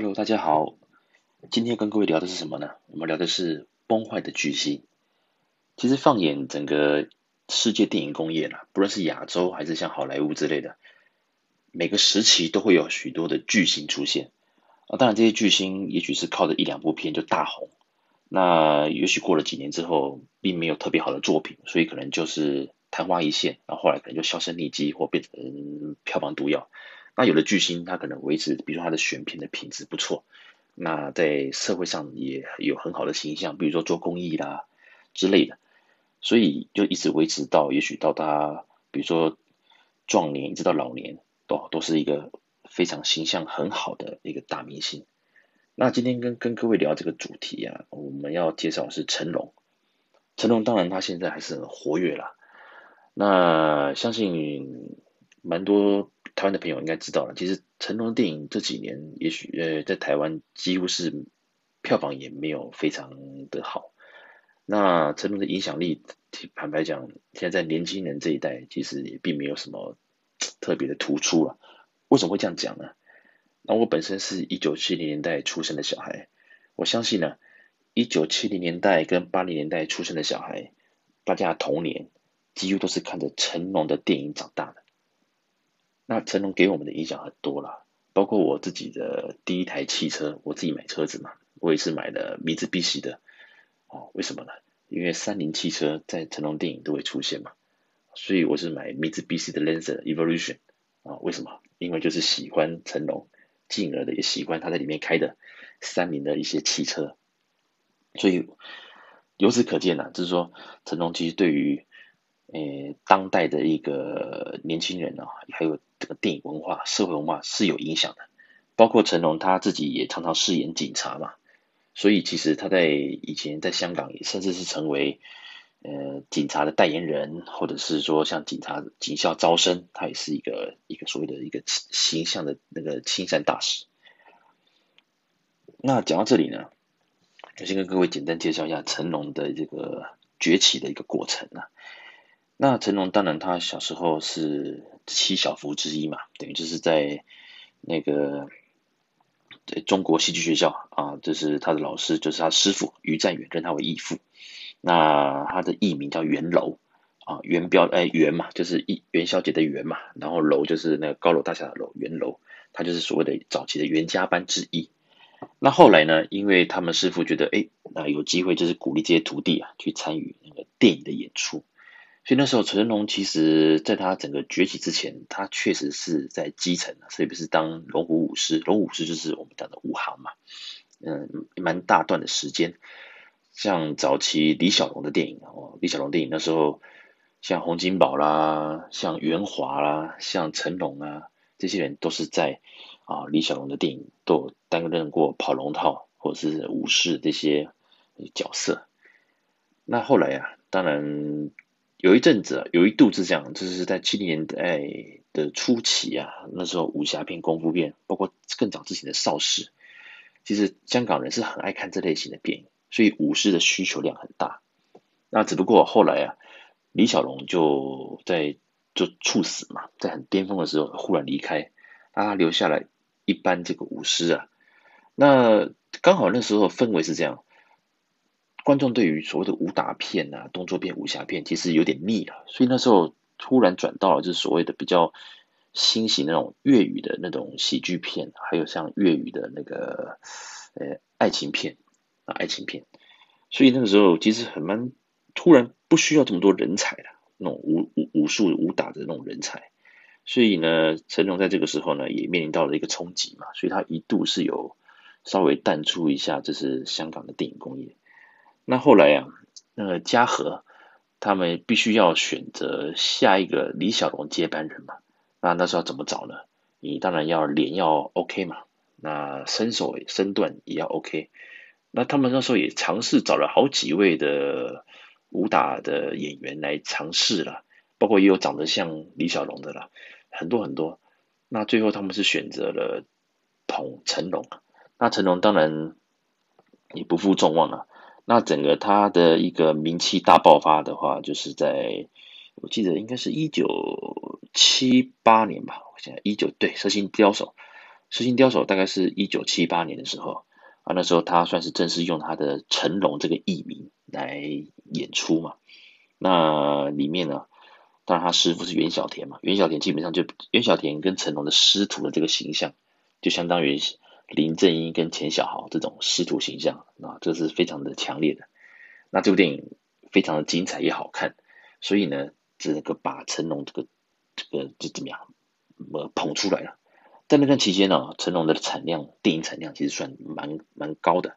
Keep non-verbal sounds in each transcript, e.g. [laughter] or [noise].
Hello，大家好。今天跟各位聊的是什么呢？我们聊的是崩坏的巨星。其实放眼整个世界电影工业啦，不论是亚洲还是像好莱坞之类的，每个时期都会有许多的巨星出现。啊，当然这些巨星也许是靠着一两部片就大红，那也许过了几年之后，并没有特别好的作品，所以可能就是昙花一现，然后后来可能就销声匿迹或变成票房毒药。那有的巨星，他可能维持，比如说他的选片的品质不错，那在社会上也有很好的形象，比如说做公益啦之类的，所以就一直维持到也许到他，比如说壮年一直到老年，都都是一个非常形象很好的一个大明星。那今天跟跟各位聊这个主题啊，我们要介绍是成龙。成龙当然他现在还是很活跃啦，那相信蛮多。台湾的朋友应该知道了，其实成龙的电影这几年，也许呃在台湾几乎是票房也没有非常的好。那成龙的影响力，坦白讲，现在在年轻人这一代其实也并没有什么特别的突出了。为什么会这样讲呢？那我本身是一九七零年代出生的小孩，我相信呢，一九七零年代跟八零年代出生的小孩，大家的童年几乎都是看着成龙的电影长大的。那成龙给我们的影响很多啦，包括我自己的第一台汽车，我自己买车子嘛，我也是买的米兹比西的，哦，为什么呢？因为三菱汽车在成龙电影都会出现嘛，所以我是买米兹比西的 Lancer Evolution 啊，为什么？因为就是喜欢成龙，进而的也喜欢他在里面开的三菱的一些汽车，所以由此可见呢，就是说成龙其实对于。呃，当代的一个年轻人啊，还有这个电影文化、社会文化是有影响的。包括成龙他自己也常常饰演警察嘛，所以其实他在以前在香港甚至是成为呃警察的代言人，或者是说像警察警校招生，他也是一个一个所谓的一个形象的那个亲善大使。那讲到这里呢，我先跟各位简单介绍一下成龙的这个崛起的一个过程啊。那成龙当然，他小时候是七小福之一嘛，等于就是在那个在中国戏剧学校啊，就是他的老师就是他师傅于占元认他为义父。那他的艺名叫元楼啊，元彪哎元嘛，就是一元宵节的元嘛，然后楼就是那个高楼大厦的楼，元楼，他就是所谓的早期的袁家班之一。那后来呢，因为他们师傅觉得哎，那有机会就是鼓励这些徒弟啊去参与那个电影的演出。所以那时候，成龙其实在他整个崛起之前，他确实是在基层，所以不是当龙虎武师。龙虎武师就是我们讲的武行嘛，嗯，蛮大段的时间。像早期李小龙的电影哦，李小龙电影那时候，像洪金宝啦，像袁华啦，像成龙啊，这些人都是在啊李小龙的电影都有担任过跑龙套或者是武士这些角色。那后来啊，当然。有一阵子，啊有一度是这样，就是在七零年代的初期啊，那时候武侠片、功夫片，包括更早之前的邵氏，其实香港人是很爱看这类型的电影，所以武师的需求量很大。那只不过后来啊，李小龙就在就猝死嘛，在很巅峰的时候忽然离开，那他留下来一班这个武师啊，那刚好那时候氛围是这样。观众对于所谓的武打片啊、动作片、武侠片，其实有点腻了，所以那时候突然转到了就是所谓的比较新型那种粤语的那种喜剧片，还有像粤语的那个呃爱情片啊爱情片，所以那个时候其实很蛮突然不需要这么多人才了，那种武武武术武打的那种人才，所以呢，成龙在这个时候呢也面临到了一个冲击嘛，所以他一度是有稍微淡出一下，这是香港的电影工业。那后来呀、啊，那个嘉禾他们必须要选择下一个李小龙接班人嘛。那那时候怎么找呢？你当然要脸要 OK 嘛，那身手身段也要 OK。那他们那时候也尝试找了好几位的武打的演员来尝试了，包括也有长得像李小龙的了，很多很多。那最后他们是选择了捧成龙。那成龙当然也不负众望了。那整个他的一个名气大爆发的话，就是在我记得应该是一九七八年吧，我想一九对《蛇形刁手》蛇形刁手大概是一九七八年的时候啊，那时候他算是正式用他的成龙这个艺名来演出嘛。那里面呢，当然他师傅是袁小田嘛，袁小田基本上就袁小田跟成龙的师徒的这个形象，就相当于林正英跟钱小豪这种师徒形象啊，这是非常的强烈的。那这部电影非常的精彩也好看，所以呢，这个把成龙这个这个就怎么样，呃，捧出来了。在那段期间呢，成龙的产量，电影产量其实算蛮蛮高的。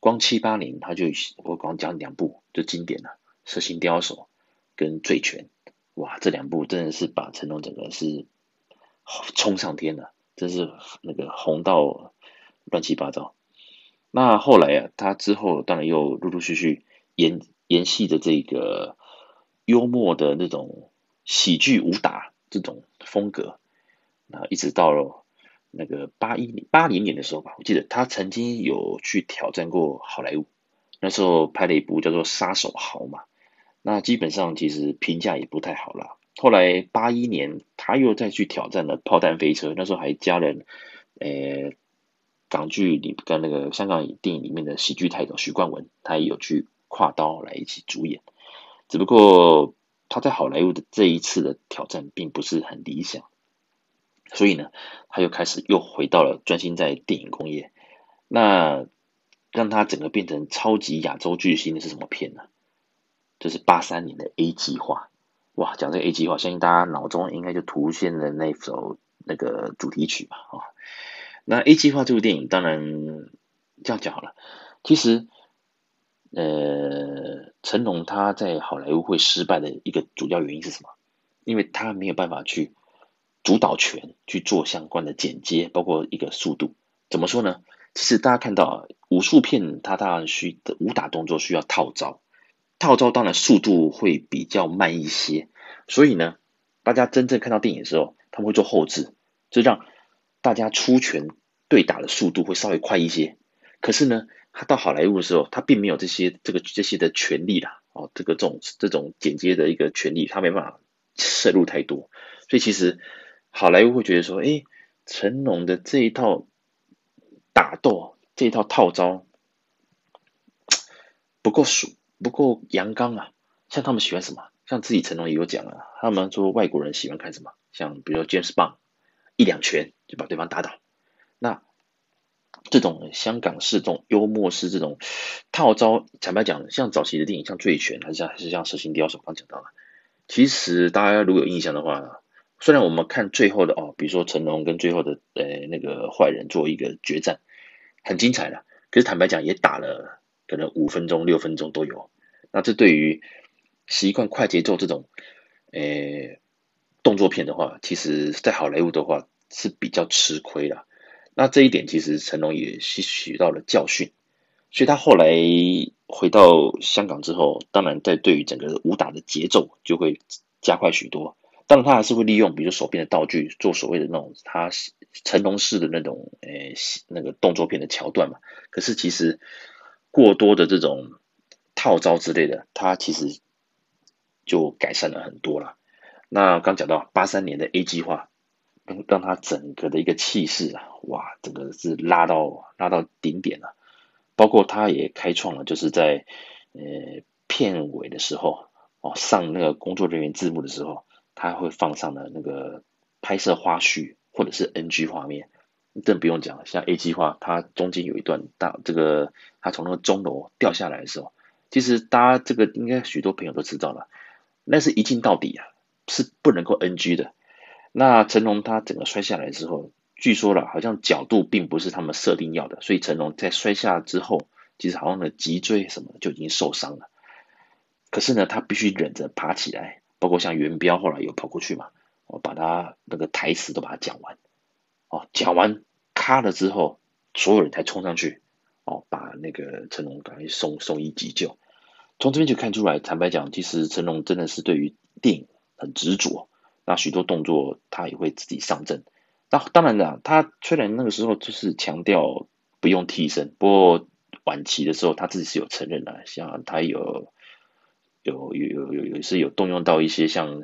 光七八年他就我刚讲两部就经典了，《蛇形刁手》跟《醉拳》。哇，这两部真的是把成龙整个是冲上天了，真是那个红到乱七八糟。那后来啊，他之后当然又陆陆续续。延延续的这个幽默的那种喜剧武打这种风格，那一直到了那个八一八零年的时候吧，我记得他曾经有去挑战过好莱坞，那时候拍了一部叫做《杀手豪》嘛，那基本上其实评价也不太好啦。后来八一年他又再去挑战了《炮弹飞车》，那时候还加了呃港剧里跟那个香港电影里面的喜剧泰斗许冠文，他也有去。跨刀来一起主演，只不过他在好莱坞的这一次的挑战并不是很理想，所以呢，他又开始又回到了专心在电影工业。那让他整个变成超级亚洲巨星的是什么片呢？就是八三年的 A 计划。哇，讲这个 A 计划，相信大家脑中应该就浮现了那首那个主题曲吧？啊，那 A 计划这部电影，当然这样讲好了，其实。呃，成龙他在好莱坞会失败的一个主要原因是什么？因为他没有办法去主导权去做相关的剪接，包括一个速度。怎么说呢？其实大家看到啊，武术片它当然需的武打动作需要套招，套招当然速度会比较慢一些。所以呢，大家真正看到电影的时候，他们会做后置，就让大家出拳对打的速度会稍微快一些。可是呢，他到好莱坞的时候，他并没有这些这个这些的权利啦，哦，这个这种这种剪接的一个权利，他没办法摄入太多，所以其实好莱坞会觉得说，哎，成龙的这一套打斗这一套套招不够熟，不够阳刚啊，像他们喜欢什么？像自己成龙也有讲啊，他们说外国人喜欢看什么？像比如说 James Bond，一两拳就把对方打倒，那。这种香港式、这种幽默式、这种套招，坦白讲，像早期的电影，像《醉拳》，还是像还是像《蛇形刁手》，刚讲到了。其实大家如果有印象的话，虽然我们看最后的哦，比如说成龙跟最后的呃那个坏人做一个决战，很精彩的，可是坦白讲，也打了可能五分钟、六分钟都有。那这对于习惯快节奏这种呃动作片的话，其实在好莱坞的话是比较吃亏的。那这一点其实成龙也吸取到了教训，所以他后来回到香港之后，当然在对于整个武打的节奏就会加快许多。当然他还是会利用，比如手边的道具做所谓的那种他成龙式的那种诶那个动作片的桥段嘛。可是其实过多的这种套招之类的，他其实就改善了很多了。那刚讲到八三年的 A 计划。让让他整个的一个气势啊，哇，整个是拉到拉到顶点了。包括他也开创了，就是在呃片尾的时候哦，上那个工作人员字幕的时候，他会放上了那个拍摄花絮或者是 NG 画面。更不用讲，像 A 计划，它中间有一段大这个他从那个钟楼掉下来的时候，其实大家这个应该许多朋友都知道了，那是一镜到底啊，是不能够 NG 的。那成龙他整个摔下来之后，据说了，好像角度并不是他们设定要的，所以成龙在摔下之后，其实好像的脊椎什么就已经受伤了。可是呢，他必须忍着爬起来，包括像元彪后来有跑过去嘛，我把他那个台词都把它讲完，哦，讲完咔了之后，所有人才冲上去，哦，把那个成龙赶快送送医急救。从这边就看出来，坦白讲，其实成龙真的是对于电影很执着。那许多动作他也会自己上阵，那当然了，他虽然那个时候就是强调不用替身，不过晚期的时候他自己是有承认的，像他有有有有有有是有动用到一些像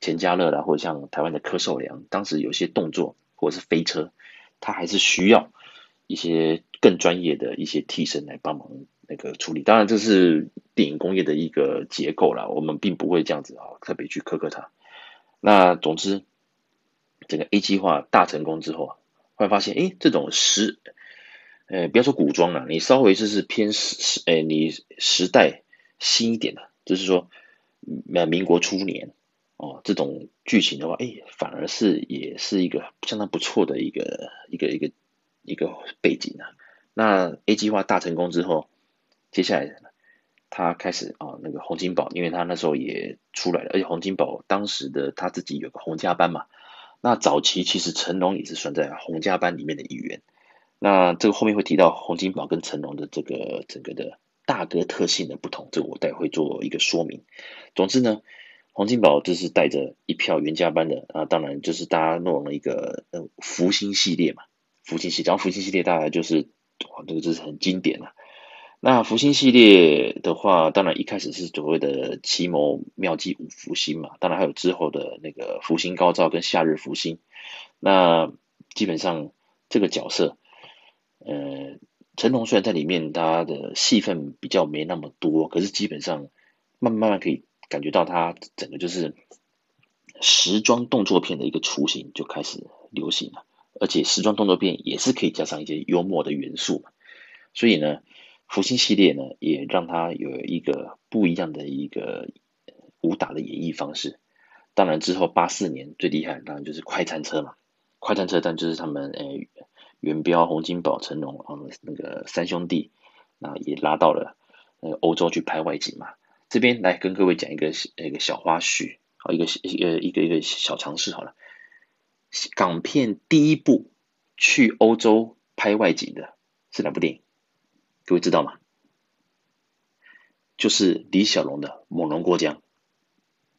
钱嘉乐啦，或者像台湾的柯受良，当时有些动作或者是飞车，他还是需要一些更专业的一些替身来帮忙那个处理。当然，这是电影工业的一个结构啦，我们并不会这样子啊特别去苛刻它。那总之，整个 A 计划大成功之后啊，会发现，哎，这种时，呃，不要说古装了，你稍微就是偏时时，哎，你时代新一点的，就是说，呃，民国初年。哦，这种剧情的话，哎，反而是也是一个相当不错的一个一个一个一个背景啊。那 A 计划大成功之后，接下来他开始啊，那个洪金宝，因为他那时候也出来了，而且洪金宝当时的他自己有个洪家班嘛。那早期其实成龙也是算在洪家班里面的一员。那这个后面会提到洪金宝跟成龙的这个整个的大哥特性的不同，这个我待会做一个说明。总之呢。洪金宝就是带着一票袁家班的啊，当然就是大家弄了一个呃福星系列嘛，福星系，然后福星系列大概就是哇，这个就是很经典了，啊。那福星系列的话，当然一开始是所谓的奇谋妙计五福星嘛，当然还有之后的那个福星高照跟夏日福星。那基本上这个角色，呃，成龙虽然在里面他的戏份比较没那么多，可是基本上慢慢慢可以。感觉到他整个就是时装动作片的一个雏形就开始流行了，而且时装动作片也是可以加上一些幽默的元素嘛，所以呢，福星系列呢也让他有一个不一样的一个武打的演绎方式。当然之后八四年最厉害当然就是快餐车嘛，快餐车但就是他们诶元彪、洪金宝、成龙啊那个三兄弟，那也拉到了那个欧洲去拍外景嘛。这边来跟各位讲一个一个小花絮，好，一个一个一个一个小尝试好了。港片第一部去欧洲拍外景的是哪部电影？各位知道吗？就是李小龙的《猛龙过江》。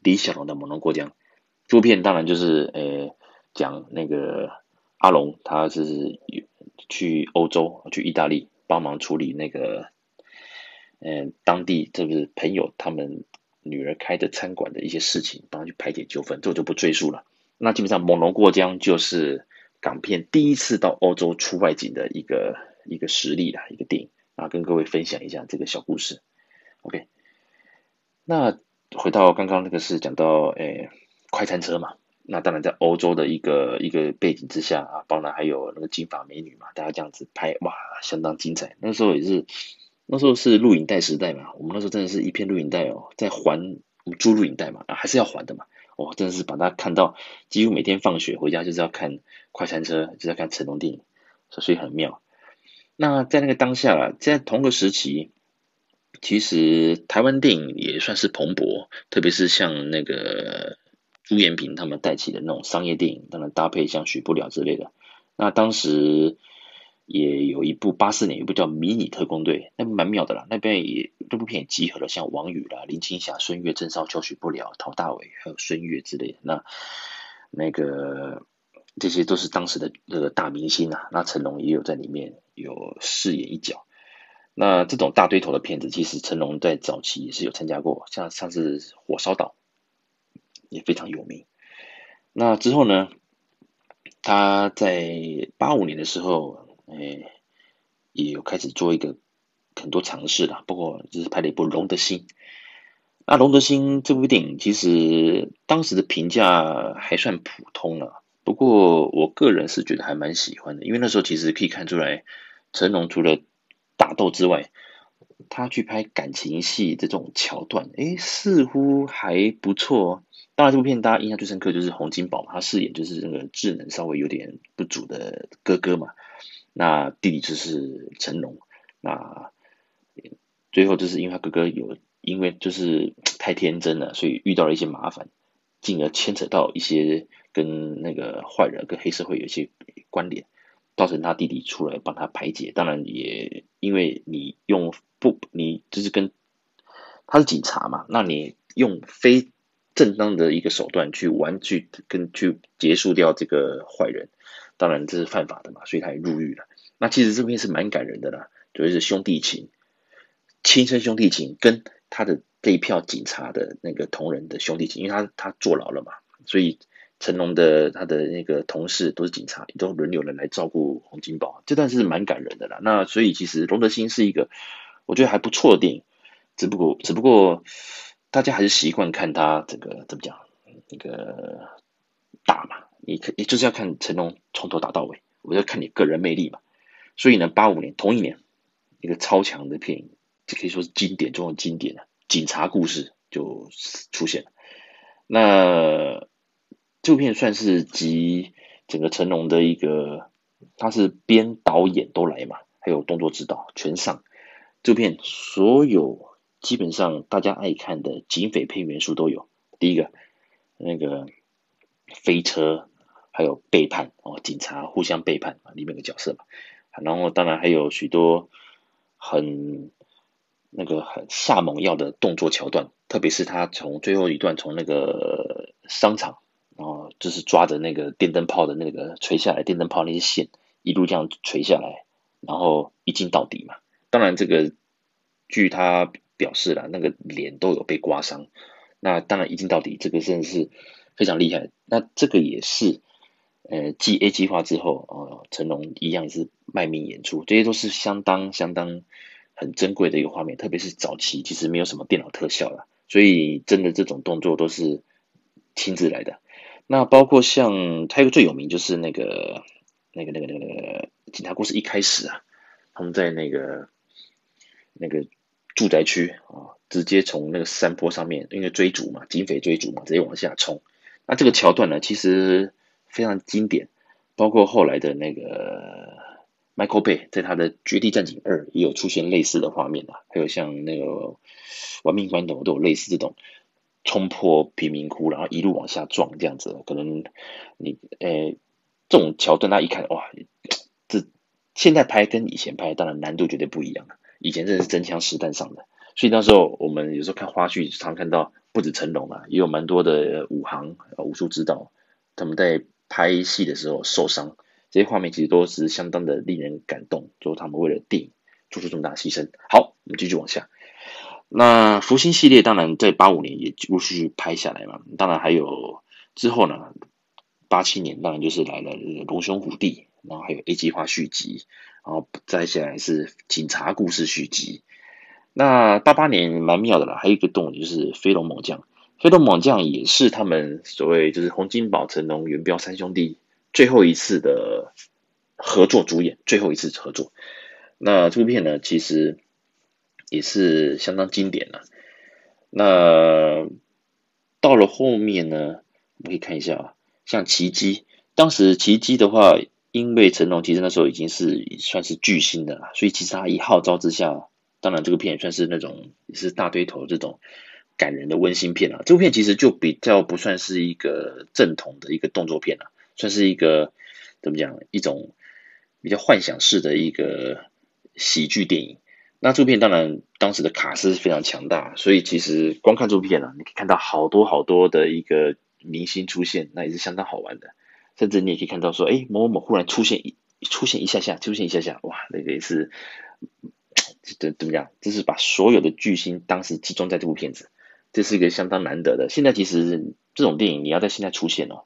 李小龙的《猛龙过江》这部片当然就是呃讲那个阿龙，他是去欧洲去意大利帮忙处理那个。嗯，当地这个朋友他们女儿开的餐馆的一些事情，帮他去排解纠纷，这我就不赘述了。那基本上《猛龙过江》就是港片第一次到欧洲出外景的一个一个实例啦，一个电影啊，跟各位分享一下这个小故事。OK，那回到刚刚那个是讲到诶、快餐车嘛，那当然在欧洲的一个一个背景之下啊，当然还有那个金发美女嘛，大家这样子拍哇，相当精彩。那时候也是。那时候是录影带时代嘛，我们那时候真的是一片录影带哦，在还我们租录影带嘛，啊还是要还的嘛，哦真的是把它看到，几乎每天放学回家就是要看快餐车，就是要看成龙电影，所以很妙。那在那个当下啊，在同个时期，其实台湾电影也算是蓬勃，特别是像那个朱延平他们带起的那种商业电影，当然搭配像许不了之类的，那当时。也有一部八四年，一部叫《迷你特工队》，那蛮妙的啦。那边也这部片也集合了像王羽啦、林青霞、孙越、郑少秋、许不了、陶大伟，还有孙越之类的。那那个这些都是当时的这个大明星啊。那成龙也有在里面有饰演一角。那这种大堆头的片子，其实成龙在早期也是有参加过，像上次《火烧岛》也非常有名。那之后呢，他在八五年的时候。哎，也有开始做一个很多尝试了，包括就是拍了一部《龙的心》。那《龙的心》这部电影其实当时的评价还算普通了，不过我个人是觉得还蛮喜欢的，因为那时候其实可以看出来，成龙除了打斗之外，他去拍感情戏这种桥段，哎，似乎还不错。当然，这部片大家印象最深刻就是洪金宝嘛，他饰演就是那个智能稍微有点不足的哥哥嘛。那弟弟就是成龙，那最后就是因为他哥哥有因为就是太天真了，所以遇到了一些麻烦，进而牵扯到一些跟那个坏人跟黑社会有一些关联，造成他弟弟出来帮他排解。当然也因为你用不你就是跟他是警察嘛，那你用非正当的一个手段去玩去跟去结束掉这个坏人。当然这是犯法的嘛，所以他也入狱了。那其实这边是蛮感人的啦，主要是兄弟情，亲生兄弟情，跟他的这一票警察的那个同仁的兄弟情，因为他他坐牢了嘛，所以成龙的他的那个同事都是警察，都轮流的来照顾洪金宝，这段是蛮感人的啦。那所以其实《龙德心》是一个我觉得还不错的电影，只不过只不过大家还是习惯看他这个怎么讲那个打嘛，你可也就是要看成龙从头打到尾，我要看你个人魅力嘛。所以呢，八五年同一年，一个超强的片，这可以说是经典中的经典了，警察故事就出现了。那这部片算是集整个成龙的一个，他是编导演都来嘛，还有动作指导全上。这部片所有基本上大家爱看的警匪片元素都有。第一个，那个飞车，还有背叛哦，警察互相背叛啊，里面的角色嘛。然后当然还有许多很那个很下猛药的动作桥段，特别是他从最后一段从那个商场。然后就是抓着那个电灯泡的那个垂下来，电灯泡那些线一路这样垂下来，然后一镜到底嘛。当然这个据他表示了，那个脸都有被刮伤。那当然一镜到底，这个真的是非常厉害。那这个也是呃继 A 计划之后，哦，成龙一样也是卖命演出，这些都是相当相当很珍贵的一个画面。特别是早期其实没有什么电脑特效了，所以真的这种动作都是亲自来的。那包括像他一个最有名就是那个那个那个那个那个警察故事一开始啊，他们在那个那个住宅区啊，直接从那个山坡上面，因为追逐嘛，警匪追逐嘛，直接往下冲。那这个桥段呢，其实非常经典，包括后来的那个 Michael Bay 在他的《绝地战警二》也有出现类似的画面啊，还有像那个《玩命关头》都有类似这种。冲破贫民窟，然后一路往下撞，这样子，可能你诶，这种桥段，他一看，哇，这现在拍跟以前拍，当然难度绝对不一样了。以前这是真枪实弹上的，所以那时候我们有时候看花絮，常看到不止成龙啊，也有蛮多的武行、武术指导，他们在拍戏的时候受伤，这些画面其实都是相当的令人感动，就他们为了电影做出这么大牺牲。好，我们继续往下。那福星系列当然在八五年也陆续拍下来嘛，当然还有之后呢，八七年当然就是来了龙兄虎弟，然后还有 A 计划续集，然后再下来是警察故事续集。那八八年蛮妙的啦，还有一个动就是飞龙猛将，飞龙猛将也是他们所谓就是洪金宝、成龙、元彪三兄弟最后一次的合作主演，最后一次合作。那这部片呢，其实。也是相当经典了。那到了后面呢，我们可以看一下啊，像奇迹，当时奇迹的话，因为成龙其实那时候已经是算是巨星的了，所以其实他一号召之下，当然这个片也算是那种也是大堆头这种感人的温馨片啊。这部片其实就比较不算是一个正统的一个动作片了，算是一个怎么讲，一种比较幻想式的一个喜剧电影。那这部片当然当时的卡司非常强大，所以其实光看这部片呢、啊，你可以看到好多好多的一个明星出现，那也是相当好玩的。甚至你也可以看到说，哎，某某某忽然出现一出现一下下，出现一下下，哇，那个也是 [tsk] 怎怎么样？这是把所有的巨星当时集中在这部片子，这是一个相当难得的。现在其实这种电影你要在现在出现哦，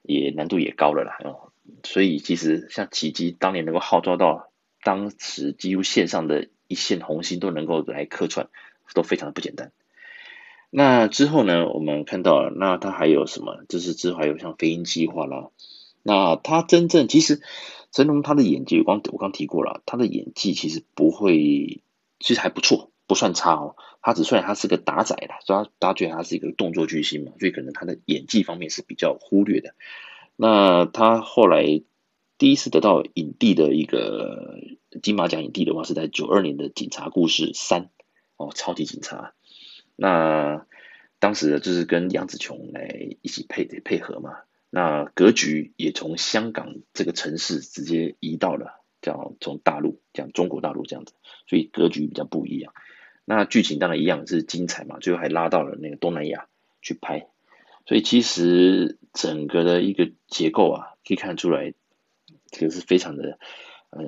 也难度也高了啦。哦，所以其实像奇迹当年能够号召到当时几乎线上的。一线红星都能够来客串，都非常的不简单。那之后呢，我们看到了，那他还有什么？就是之后还有像飞鹰计划啦。那他真正其实成龙他的演技，我刚我刚提过了，他的演技其实不会，其实还不错，不算差哦。他只算他是个打仔啦，所以大家觉得他是一个动作巨星嘛，所以可能他的演技方面是比较忽略的。那他后来第一次得到影帝的一个。金马奖影帝的话是在九二年的《警察故事三》哦，超级警察。那当时呢，就是跟杨紫琼来一起配配合嘛。那格局也从香港这个城市直接移到了叫从大陆讲中国大陆这样子，所以格局比较不一样。那剧情当然一样是精彩嘛，最后还拉到了那个东南亚去拍。所以其实整个的一个结构啊，可以看出来这个是非常的。呃，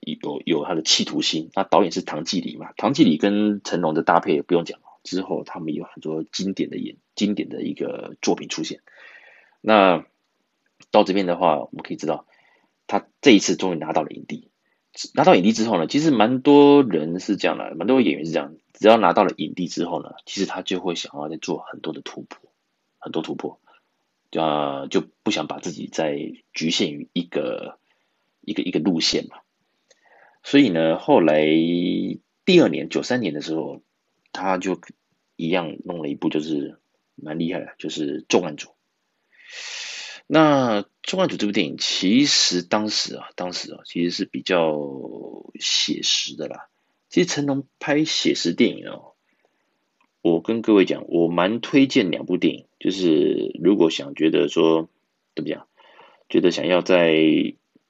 有有他的企图心。那导演是唐季礼嘛？唐季礼跟成龙的搭配也不用讲了，之后他们有很多经典的演经典的一个作品出现。那到这边的话，我们可以知道，他这一次终于拿到了影帝。拿到影帝之后呢，其实蛮多人是这样的，蛮多演员是这样，只要拿到了影帝之后呢，其实他就会想要再做很多的突破，很多突破，啊，就不想把自己再局限于一个一个一个路线嘛。所以呢，后来第二年九三年的时候，他就一样弄了一部，就是蛮厉害的，就是《重案组》。那《重案组》这部电影，其实当时啊，当时啊，其实是比较写实的啦。其实成龙拍写实电影哦，我跟各位讲，我蛮推荐两部电影，就是如果想觉得说怎么讲，觉得想要在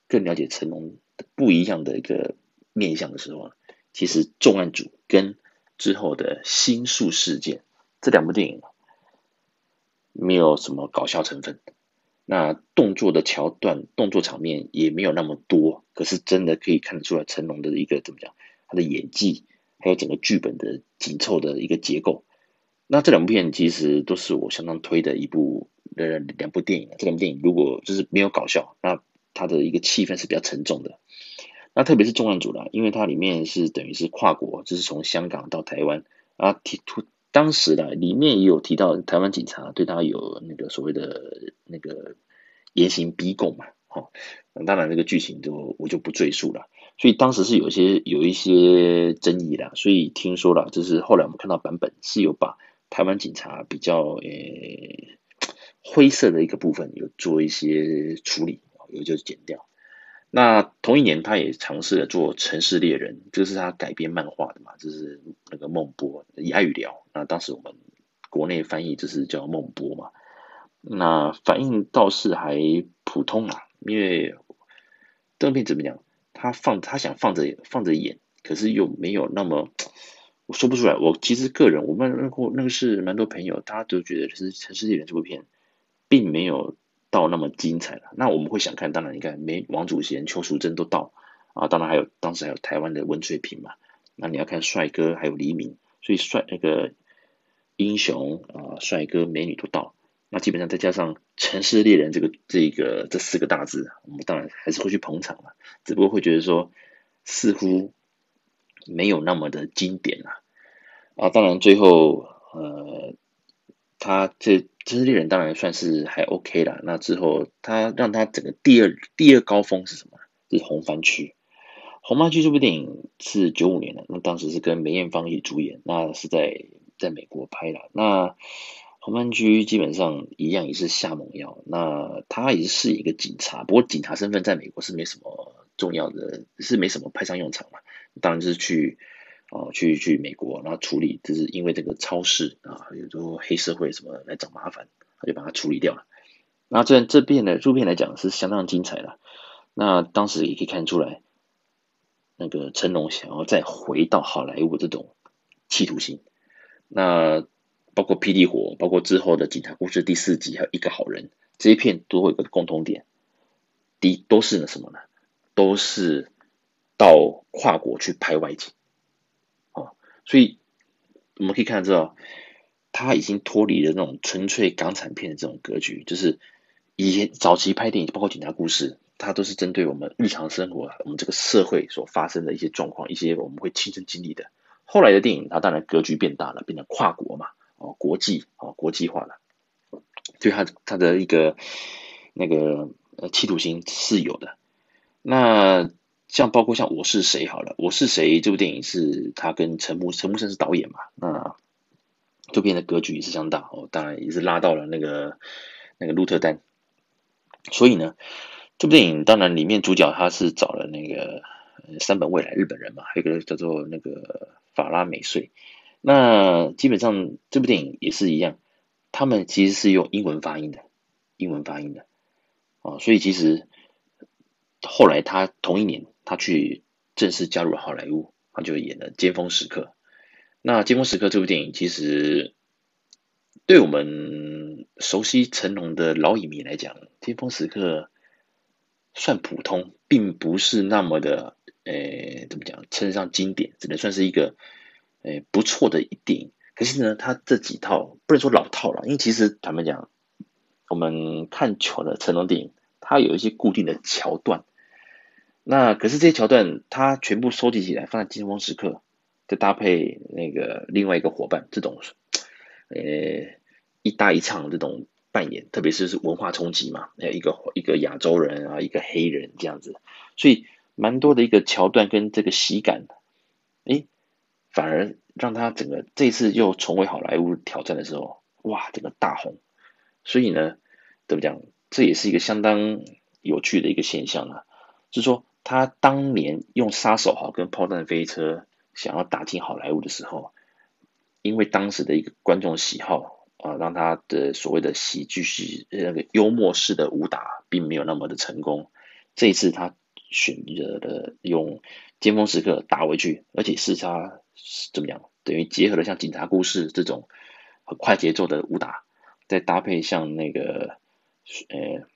更了解成龙不一样的一个。面相的时候，其实重案组跟之后的新宿事件这两部电影，没有什么搞笑成分，那动作的桥段、动作场面也没有那么多，可是真的可以看得出来成龙的一个怎么讲，他的演技，还有整个剧本的紧凑的一个结构。那这两部片其实都是我相当推的一部呃两部电影。这两部电影如果就是没有搞笑，那它的一个气氛是比较沉重的。那特别是重案组啦，因为它里面是等于是跨国，就是从香港到台湾啊，提出当时呢，里面也有提到台湾警察对他有那个所谓的那个严刑逼供嘛，哈，当然这个剧情就我就不赘述了。所以当时是有一些有一些争议啦，所以听说了，就是后来我们看到版本是有把台湾警察比较呃灰色的一个部分有做一些处理，有就是剪掉。那同一年，他也尝试了做《城市猎人》，这是他改编漫画的嘛，就是那个孟波以爱与聊。那当时我们国内翻译就是叫孟波嘛。那反应倒是还普通啊，因为这部片怎么讲？他放他想放着放着演，可是又没有那么，我说不出来。我其实个人，我们那个那个是蛮多朋友，大家都觉得是《城市猎人》这部片并没有。到那么精彩了，那我们会想看。当然，你看，没王祖贤、邱淑贞都到啊，当然还有当时还有台湾的温翠萍嘛。那你要看帅哥，还有黎明，所以帅那个英雄啊，帅哥美女都到。那基本上再加上《城市猎人》这个这个这四个大字，我们当然还是会去捧场了。只不过会觉得说，似乎没有那么的经典了啊。当然最后呃。他这《城市猎人》当然算是还 OK 啦。那之后，他让他整个第二第二高峰是什么？就是《红番区》。《红番区》这部电影是九五年的，那当时是跟梅艳芳一起主演，那是在在美国拍的。那《红番区》基本上一样也是下猛药。那他也是一个警察，不过警察身份在美国是没什么重要的，是没什么派上用场嘛。当然是去。哦，去去美国，然后处理，就是因为这个超市啊，有时候黑社会什么来找麻烦，他就把它处理掉了。那这这边的，这片来讲是相当精彩的。那当时也可以看出来，那个成龙想要再回到好莱坞这种企图心。那包括《霹雳火》，包括之后的《警察故事》第四集，还有一个好人，这一片都会有个共同点，第一都是那什么呢？都是到跨国去拍外景。所以我们可以看得到，他已经脱离了那种纯粹港产片的这种格局，就是以前早期拍电影，包括警察故事，它都是针对我们日常生活、我们这个社会所发生的一些状况，一些我们会亲身经历的。后来的电影，它当然格局变大了，变成跨国嘛，哦，国际哦，国际化了，所以它它的一个那个呃企图心是有的。那。像包括像我是谁好了，我是谁这部电影是他跟陈木陈木胜是导演嘛，那这边的格局也是相当哦，当然也是拉到了那个那个鹿特丹，所以呢，这部电影当然里面主角他是找了那个三本未来日本人嘛，还有一个叫做那个法拉美穗，那基本上这部电影也是一样，他们其实是用英文发音的，英文发音的，哦，所以其实后来他同一年。他去正式加入了好莱坞，他就演了《尖峰时刻》。那《尖峰时刻》这部电影，其实对我们熟悉成龙的老影迷来讲，《尖峰时刻》算普通，并不是那么的，诶，怎么讲，称得上经典，只能算是一个，诶，不错的一电影。可是呢，他这几套不能说老套了，因为其实坦白讲，我们看久了成龙电影。它有一些固定的桥段。那可是这些桥段，它全部收集起来放在巅峰时刻，再搭配那个另外一个伙伴，这种呃一搭一唱这种扮演，特别是是文化冲击嘛，呃一个一个亚洲人啊，一个黑人这样子，所以蛮多的一个桥段跟这个喜感，诶，反而让他整个这次又重回好莱坞挑战的时候，哇，整个大红，所以呢，怎么讲，这也是一个相当有趣的一个现象啊，就是说。他当年用杀手好跟炮弹飞车想要打进好莱坞的时候，因为当时的一个观众喜好啊，让他的所谓的喜剧式那个幽默式的武打并没有那么的成功。这一次他选择了用巅峰时刻打回去，而且是他怎么样，等于结合了像警察故事这种很快节奏的武打，再搭配像那个呃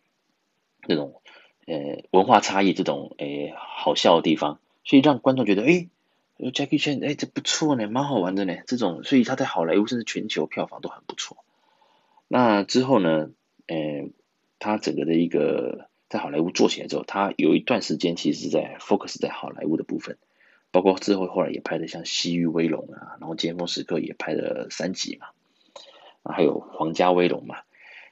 那种。呃，文化差异这种诶好笑的地方，所以让观众觉得，诶 Jackie Chan，诶这不错呢，蛮好玩的呢。这种，所以他在好莱坞甚至全球票房都很不错。那之后呢，呃，他整个的一个在好莱坞做起来之后，他有一段时间其实是在 focus 在好莱坞的部分，包括之后后来也拍的像《西域威龙》啊，然后《尖峰时刻》也拍了三集嘛，还有《皇家威龙》嘛。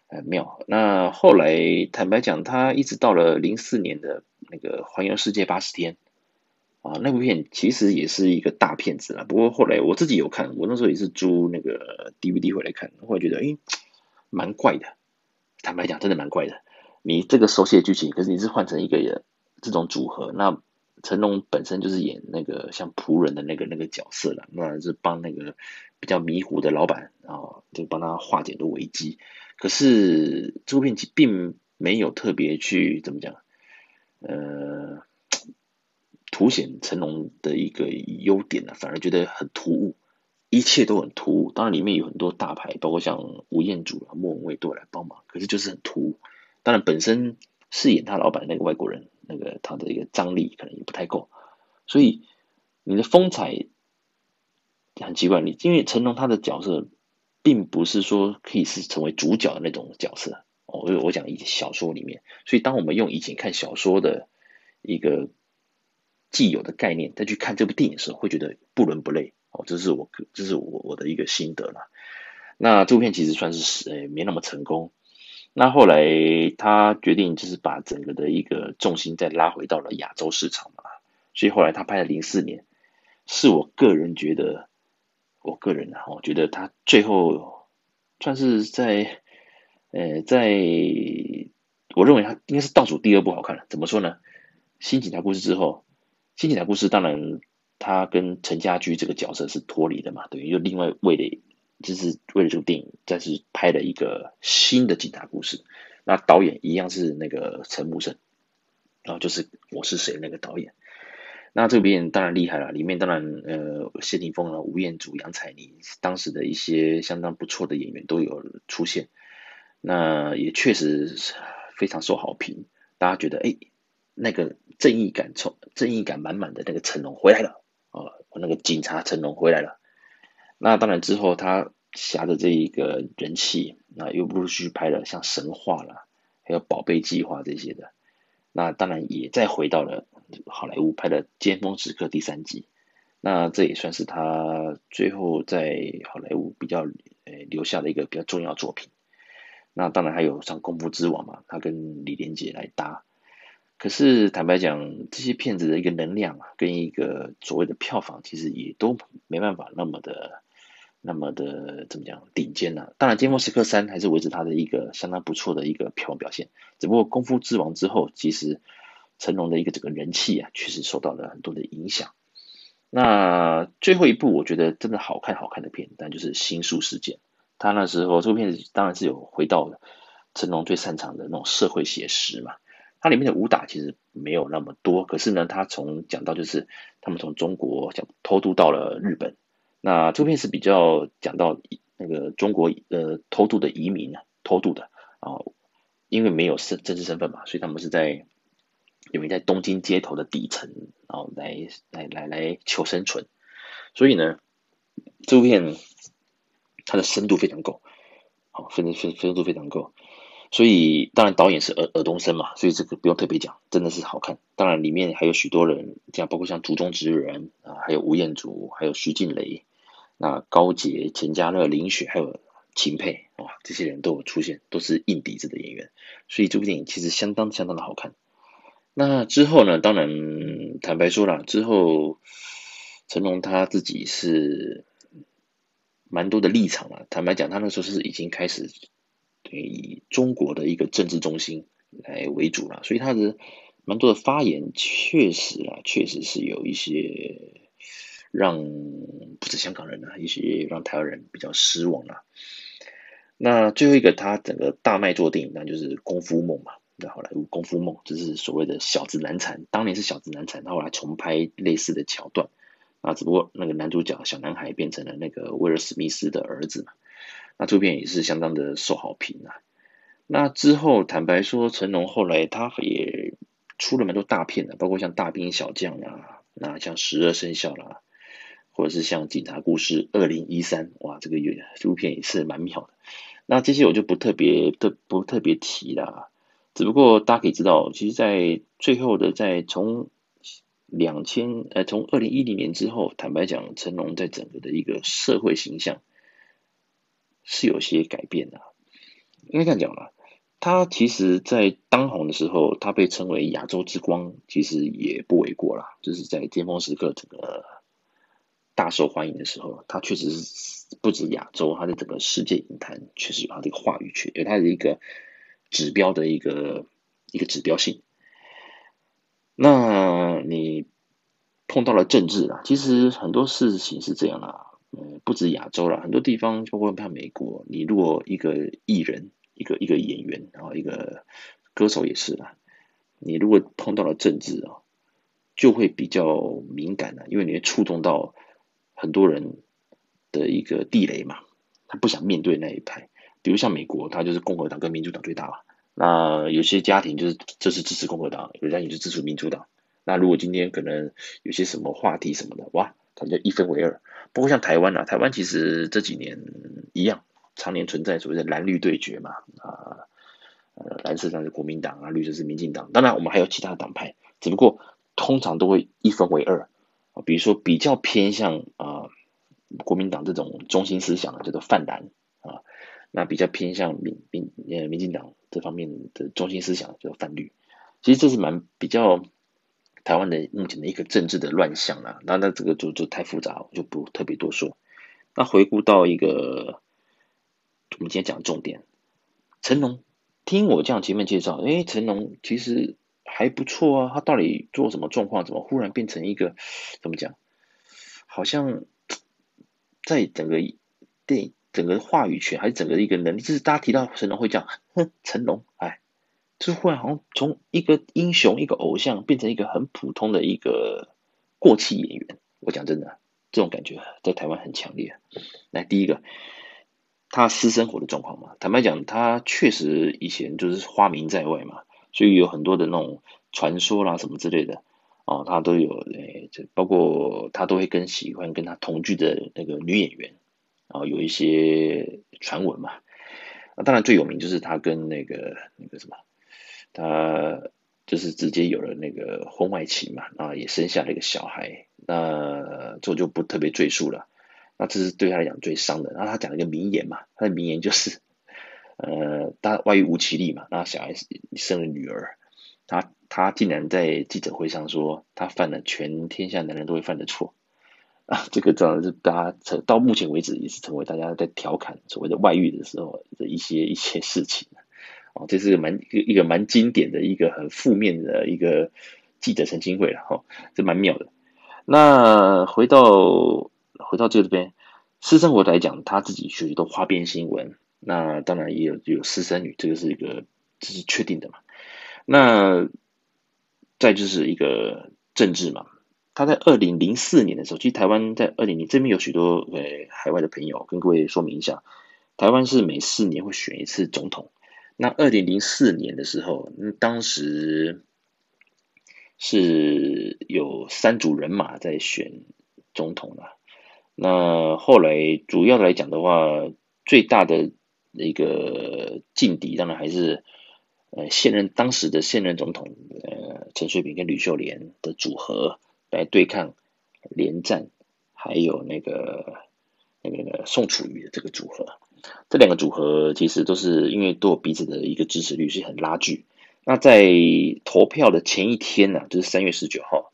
呃，没有。那后来坦白讲，他一直到了零四年的那个《环游世界八十天》啊，那部片其实也是一个大片子了。不过后来我自己有看，我那时候也是租那个 DVD 回来看，后来觉得诶，蛮怪的。坦白讲，真的蛮怪的。你这个熟悉的剧情，可是你是换成一个人这种组合，那成龙本身就是演那个像仆人的那个那个角色了，那是帮那个比较迷糊的老板，啊就帮他化解的危机。可是这部片其并没有特别去怎么讲，呃，凸显成龙的一个优点呢，反而觉得很突兀，一切都很突兀。当然里面有很多大牌，包括像吴彦祖啊、莫文蔚都来帮忙，可是就是很突兀。当然本身饰演他老板的那个外国人，那个他的一个张力可能也不太够，所以你的风采很奇怪。你因为成龙他的角色。并不是说可以是成为主角的那种角色哦，我我讲以前小说里面，所以当我们用以前看小说的一个既有的概念再去看这部电影的时候，会觉得不伦不类哦，这是我这是我我的一个心得了。那这部片其实算是呃没那么成功。那后来他决定就是把整个的一个重心再拉回到了亚洲市场嘛，所以后来他拍了零四年，是我个人觉得。我个人呢，我觉得他最后算是在，呃，在我认为他应该是倒数第二部好看了。怎么说呢？新警察故事之后，新警察故事当然他跟陈家驹这个角色是脱离的嘛，等于又另外为了就是为了这部电影再次拍了一个新的警察故事。那导演一样是那个陈木胜，然后就是我是谁那个导演。那这边当然厉害了，里面当然呃谢霆锋啊、吴彦祖、杨采妮，当时的一些相当不错的演员都有出现，那也确实非常受好评，大家觉得哎，那个正义感从正义感满满的那个成龙回来了啊，那个警察成龙回来了。那当然之后他挟着这一个人气，那又陆续拍了像神话啦，还有宝贝计划这些的，那当然也再回到了。好莱坞拍的《尖峰时刻》第三集，那这也算是他最后在好莱坞比较呃留下的一个比较重要作品。那当然还有像《功夫之王》嘛，他跟李连杰来搭。可是坦白讲，这些片子的一个能量啊，跟一个所谓的票房，其实也都没办法那么的、那么的怎么讲顶尖呐、啊。当然，《巅峰时刻三》还是维持他的一个相当不错的一个票房表现。只不过《功夫之王》之后，其实。成龙的一个整个人气啊，确实受到了很多的影响。那最后一部我觉得真的好看好看的片，但就是《新宿事件》。他那时候这部片子当然是有回到成龙最擅长的那种社会写实嘛。它里面的武打其实没有那么多，可是呢，他从讲到就是他们从中国讲偷渡到了日本。那这部片是比较讲到那个中国呃偷渡的移民啊，偷渡的啊，因为没有身真实身份嘛，所以他们是在。因为在东京街头的底层，然后来来来来求生存，所以呢，这部片它的深度非常够，好，分分深度非常够，所以当然导演是尔尔冬升嘛，所以这个不用特别讲，真的是好看。当然里面还有许多人，像包括像竹中直人啊，还有吴彦祖，还有徐静蕾，那高捷、钱嘉乐、林雪，还有秦沛，哇，这些人都有出现，都是硬底子的演员，所以这部电影其实相当相当的好看。那之后呢，当然坦白说了，之后成龙他自己是蛮多的立场了。坦白讲，他那时候是已经开始。以中国的一个政治中心来为主了，所以他的蛮多的发言确实啊，确实是有一些让不止香港人啊，一些让台湾人比较失望了。那最后一个，他整个大卖座电影，那就是《功夫梦》嘛，那好莱坞《功夫梦》就是所谓的小子难缠，当年是小子难缠，他后来重拍类似的桥段，啊，只不过那个男主角小男孩变成了那个威尔史密斯的儿子嘛。那这部片也是相当的受好评啊。那之后，坦白说，成龙后来他也出了蛮多大片的，包括像《大兵小将》啊，那像《十二生肖》啦，或者是像《警察故事二零一三》，哇，这个月这部片也是蛮妙的。那这些我就不特别特不特别提了。只不过大家可以知道，其实，在最后的在从两千呃从二零一零年之后，坦白讲，成龙在整个的一个社会形象。是有些改变的，应该这样讲了。他其实，在当红的时候，他被称为亚洲之光，其实也不为过啦。就是在巅峰时刻，整个大受欢迎的时候，他确实是不止亚洲，他在整个世界影坛确实有他的一个话语权，有他的一个指标的一个一个指标性。那你碰到了政治啦，其实很多事情是这样啦。嗯，不止亚洲了，很多地方，包括看美国，你如果一个艺人，一个一个演员，然后一个歌手也是啦，你如果碰到了政治啊，就会比较敏感了，因为你会触动到很多人的一个地雷嘛，他不想面对那一派。比如像美国，它就是共和党跟民主党最大嘛，那有些家庭就是这是支持共和党，有些家庭支持民主党。那如果今天可能有些什么话题什么的，哇，他就一分为二。不过像台湾啊，台湾其实这几年一样，常年存在所谓的蓝绿对决嘛，啊，呃，蓝色上是国民党啊，绿色是民进党，当然我们还有其他的党派，只不过通常都会一分为二，啊，比如说比较偏向啊国民党这种中心思想的叫做泛蓝，那比较偏向民民呃民进党这方面的中心思想叫做泛绿，其实这是蛮比较。台湾的目前的一个政治的乱象啦，那那这个就就太复杂，我就不特别多说。那回顾到一个我们今天讲的重点，成龙，听我这样前面介绍，诶，成龙其实还不错啊，他到底做什么状况，怎么忽然变成一个怎么讲？好像在整个电影、整个话语权还是整个一个能力，就是大家提到成龙会讲，哼，[laughs] 成龙，哎。就是忽然好像从一个英雄、一个偶像变成一个很普通的一个过气演员。我讲真的，这种感觉在台湾很强烈。来，第一个，他私生活的状况嘛，坦白讲，他确实以前就是花名在外嘛，所以有很多的那种传说啦什么之类的哦，他都有诶，这包括他都会跟喜欢跟他同居的那个女演员啊、哦、有一些传闻嘛。那当然最有名就是他跟那个那个什么。他就是直接有了那个婚外情嘛，啊，也生下了一个小孩，那这就不特别赘述了。那这是对他来讲最伤的。然后他讲了一个名言嘛，他的名言就是，呃，他外遇无其例嘛，那小孩生了女儿，他他竟然在记者会上说，他犯了全天下男人都会犯的错啊，[laughs] 这个当然是大家到目前为止也是成为大家在调侃所谓的外遇的时候的一些一些事情。哦，这是蛮一个一个蛮经典的一个很负面的一个记者澄清会了哈，这蛮妙的。那回到回到这边，私生活来讲，他自己学习都花边新闻，那当然也有有私生女，这个是一个这是确定的嘛。那再就是一个政治嘛，他在二零零四年的时候，其实台湾在二零零这边有许多呃海外的朋友跟各位说明一下，台湾是每四年会选一次总统。那二零零四年的时候，当时是有三组人马在选总统了。那后来主要来讲的话，最大的一个劲敌，当然还是呃现任当时的现任总统呃陈水扁跟吕秀莲的组合来对抗连战，还有那个那个宋楚瑜的这个组合。这两个组合其实都是因为都有彼此的一个支持率，是很拉锯。那在投票的前一天呢、就是三月十九号，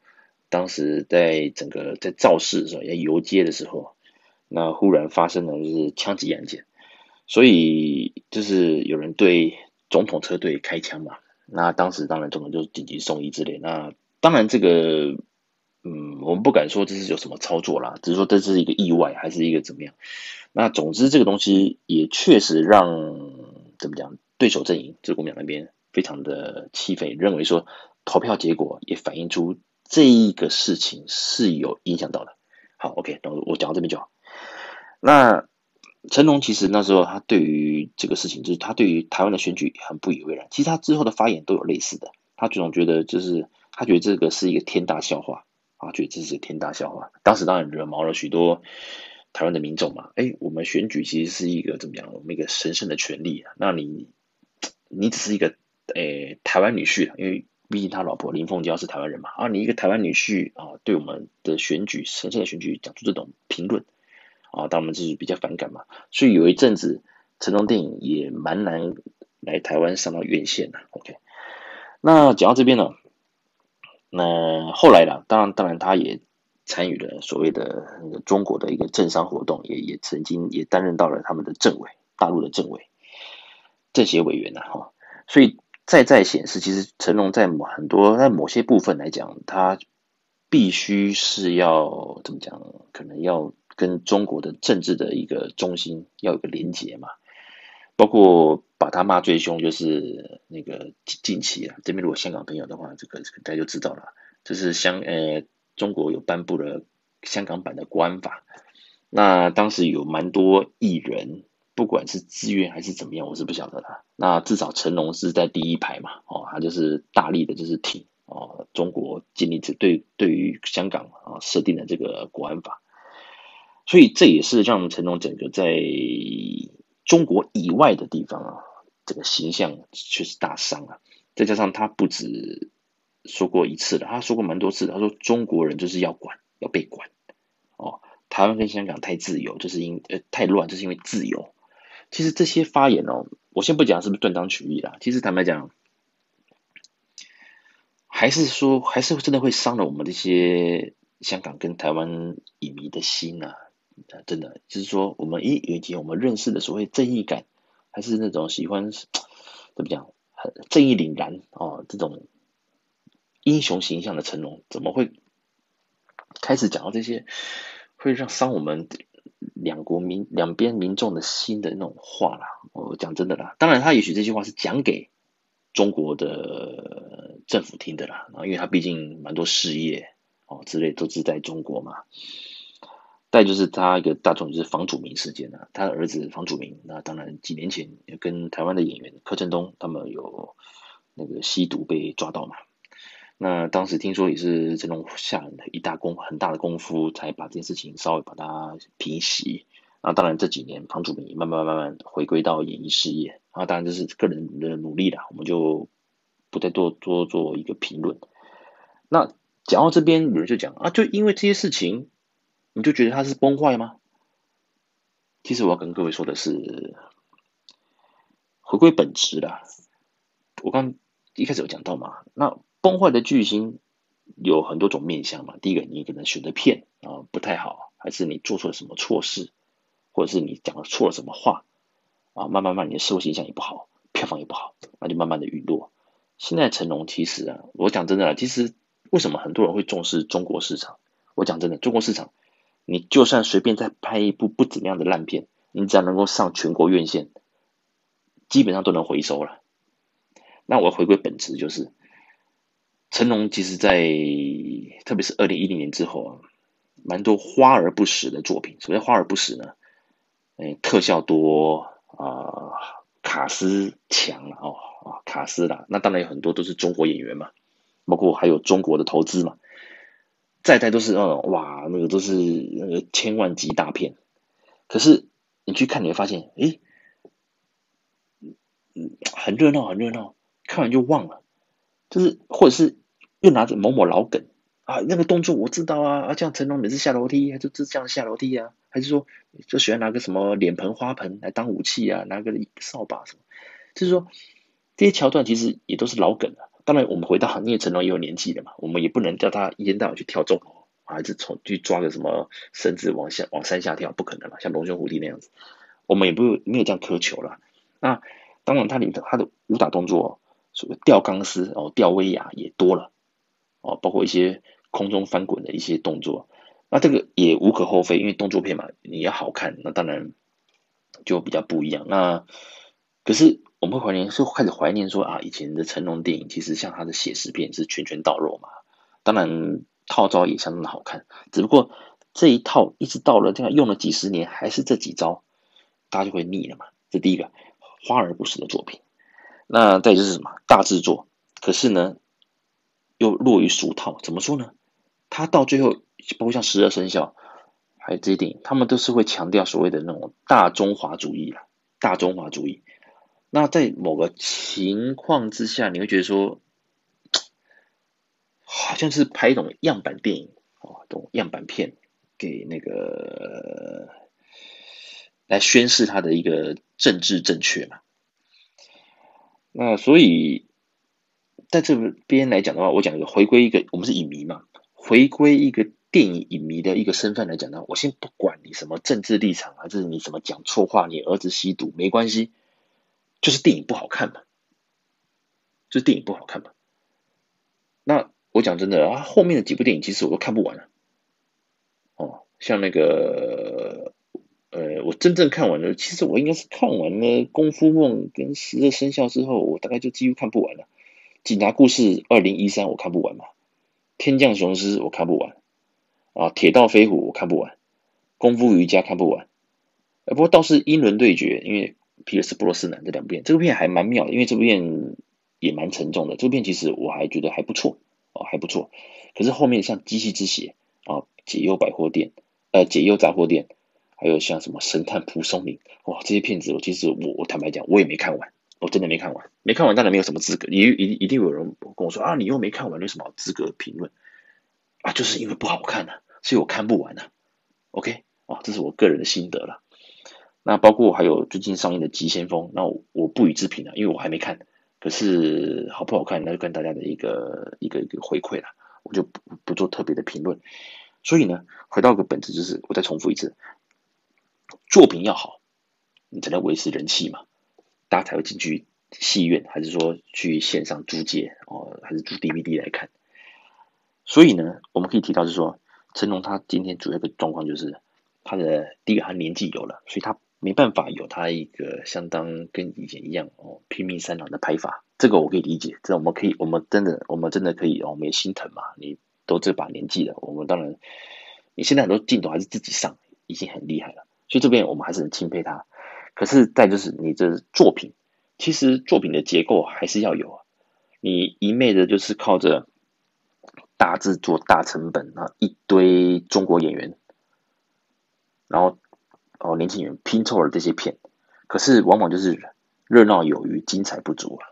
当时在整个在造势的时候，要游街的时候，那忽然发生了就是枪击案件，所以就是有人对总统车队开枪嘛。那当时当然总统就紧急送医之类。那当然这个，嗯，我们不敢说这是有什么操作啦，只是说这是一个意外还是一个怎么样。那总之，这个东西也确实让怎么讲，对手阵营，就是国民党那边非常的气愤，认为说投票结果也反映出这一个事情是有影响到的。好，OK，那我讲到这边就好。那成龙其实那时候他对于这个事情，就是他对于台湾的选举很不以为然。其实他之后的发言都有类似的，他总觉得就是他觉得这个是一个天大笑话啊，觉得这是天大笑话。当时当然惹毛了许多。台湾的民众嘛，哎，我们选举其实是一个怎么样？我们一个神圣的权利啊。那你，你只是一个诶台湾女婿，因为毕竟他老婆林凤娇是台湾人嘛。啊，你一个台湾女婿啊，对我们的选举神圣的选举讲出这种评论啊，当我们就是比较反感嘛。所以有一阵子，成龙电影也蛮难来台湾上到院线的。OK，那讲到这边呢，那后来呢，当然当然他也。参与了所谓的那个中国的一个政商活动，也也曾经也担任到了他们的政委，大陆的政委、政协委员呐，哈，所以再再显示，其实成龙在某很多在某些部分来讲，他必须是要怎么讲，可能要跟中国的政治的一个中心要有个连结嘛，包括把他骂最凶，就是那个近期啊，这边如果香港朋友的话，这个大家就知道了，就是香呃。中国有颁布了香港版的国安法，那当时有蛮多艺人，不管是自愿还是怎么样，我是不晓得的。那至少成龙是在第一排嘛，哦，他就是大力的，就是挺哦，中国建立这对对于香港啊设定的这个国安法，所以这也是让成龙整个在中国以外的地方啊，这个形象确实大伤啊，再加上他不止。说过一次了，他说过蛮多次。他说中国人就是要管，要被管。哦，台湾跟香港太自由，就是因呃太乱，就是因为自由。其实这些发言哦，我先不讲是不是断章取义啦。其实坦白讲，还是说还是真的会伤了我们这些香港跟台湾影迷的心、啊。真的就是说，我们以前我们认识的所谓正义感，还是那种喜欢怎么讲，很正义凛然哦这种。英雄形象的成龙怎么会开始讲到这些会让伤我们两国民两边民众的心的那种话啦？我讲真的啦，当然他也许这句话是讲给中国的政府听的啦，因为他毕竟蛮多事业哦之类都是在中国嘛。再就是他一个大众就是房祖名事件啊，他的儿子房祖名，那当然几年前跟台湾的演员柯震东他们有那个吸毒被抓到嘛。那当时听说也是成龙下了一大功很大的功夫，才把这件事情稍微把它平息。那当然这几年房祖名慢慢慢慢回归到演艺事业。啊，当然这是个人的努力啦，我们就不再多多做一个评论。那讲到这边，有人就讲啊，就因为这些事情，你就觉得他是崩坏吗？其实我要跟各位说的是，回归本质啦。我刚一开始有讲到嘛，那。崩坏的巨星有很多种面向嘛。第一个，你可能选择骗啊，不太好，还是你做错了什么错事，或者是你讲了错了什么话啊，慢慢慢你的社会形象也不好，票房也不好，那就慢慢的陨落。现在成龙其实啊，我讲真的啦，其实为什么很多人会重视中国市场？我讲真的，中国市场，你就算随便再拍一部不怎么样的烂片，你只要能够上全国院线，基本上都能回收了。那我回归本质就是。成龙其实在，特别是二零一零年之后啊，蛮多花而不实的作品。所谓花而不实呢，嗯，特效多啊、卡司强哦啊，卡司啦，那当然有很多都是中国演员嘛，包括还有中国的投资嘛，再代都是那种哇，那个都是那个千万级大片。可是你去看，你会发现，诶，嗯很热闹很热闹，看完就忘了，就是或者是又拿着某某老梗啊，那个动作我知道啊，啊这样成龙每次下楼梯，还是这样下楼梯啊，还是说就喜欢拿个什么脸盆花盆来当武器啊，拿个扫把什么，就是说这些桥段其实也都是老梗了。当然，我们回到因为成龙也有年纪了嘛，我们也不能叫他一天到晚去跳纵，还是从去抓个什么绳子往下往山下跳，不可能了，像龙兄虎弟那样子，我们也不没有这样苛求了。那当然，他里头他的武打动作，所谓吊钢丝哦，吊威亚也多了哦，包括一些空中翻滚的一些动作，那这个也无可厚非，因为动作片嘛，你要好看，那当然就比较不一样。那可是。我们会怀念，是开始怀念说啊，以前的成龙电影其实像他的写实片是拳拳到肉嘛，当然套招也相当的好看，只不过这一套一直到了这样用了几十年，还是这几招，大家就会腻了嘛。这第一个花而不实的作品，那再就是什么大制作，可是呢又落于俗套。怎么说呢？他到最后，包括像十二生肖，还有这些电影，他们都是会强调所谓的那种大中华主义啦，大中华主义。那在某个情况之下，你会觉得说，[tsk] 好像是拍一种样板电影哦，这种样板片，给那个来宣示他的一个政治正确嘛。那所以在这边来讲的话，我讲一个回归一个，我们是影迷嘛，回归一个电影影迷的一个身份来讲呢，我先不管你什么政治立场，还是你什么讲错话，你儿子吸毒没关系。就是电影不好看嘛，就是电影不好看嘛。那我讲真的啊，后面的几部电影其实我都看不完了。哦，像那个呃，我真正看完了，其实我应该是看完了《功夫梦》跟《十二生肖》之后，我大概就几乎看不完了。《警察故事》二零一三我看不完嘛，《天降雄狮》我看不完啊，《铁道飞虎》我看不完，《功夫瑜伽》看不完。不过倒是英伦对决，因为。皮尔斯布罗斯南这两部片，这部片还蛮妙的，因为这部片也蛮沉重的。这部片其实我还觉得还不错哦，还不错。可是后面像《机器之血》啊，《解忧百货店》呃，《解忧杂货店》，还有像什么《神探蒲松龄》哇，这些片子我其实我我坦白讲，我也没看完，我真的没看完，没看完当然没有什么资格，也一一定有人跟我说啊，你又没看完，有什么资格评论啊？就是因为不好看啊，所以我看不完啊。OK 啊，这是我个人的心得了。那包括还有最近上映的《急先锋》，那我，不予置评了，因为我还没看。可是好不好看，那就跟大家的一个一个一个回馈了，我就不不做特别的评论。所以呢，回到个本质，就是我再重复一次，作品要好，你才能维持人气嘛，大家才会进去戏院，还是说去线上租借哦，还是租 DVD 来看。所以呢，我们可以提到是说，成龙他今天主要的状况就是他的第一个，他年纪有了，所以他。没办法有他一个相当跟以前一样哦，拼命三郎的拍法，这个我可以理解，这我们可以，我们真的，我们真的可以，我们也心疼嘛。你都这把年纪了，我们当然，你现在很多镜头还是自己上，已经很厉害了，所以这边我们还是很钦佩他。可是再就是你这作品，其实作品的结构还是要有啊，你一昧的就是靠着大制作、大成本啊，一堆中国演员，然后。哦，年轻人拼凑了这些片，可是往往就是热闹有余，精彩不足啊，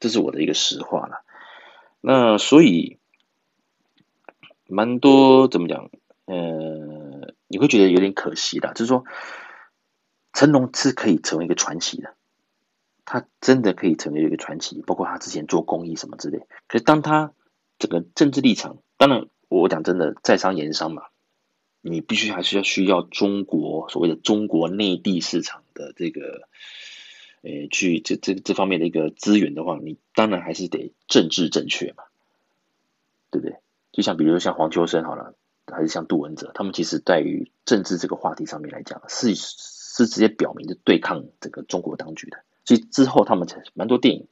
这是我的一个实话了。那所以蛮多怎么讲？呃，你会觉得有点可惜的，就是说成龙是可以成为一个传奇的，他真的可以成为一个传奇，包括他之前做公益什么之类。可是当他整个政治立场，当然我讲真的，在商言商嘛。你必须还是要需要中国所谓的中国内地市场的这个，呃，去这这这方面的一个资源的话，你当然还是得政治正确嘛，对不对？就像比如说像黄秋生好了，还是像杜汶泽，他们其实在于政治这个话题上面来讲，是是直接表明的对抗这个中国当局的，所以之后他们才蛮多电影。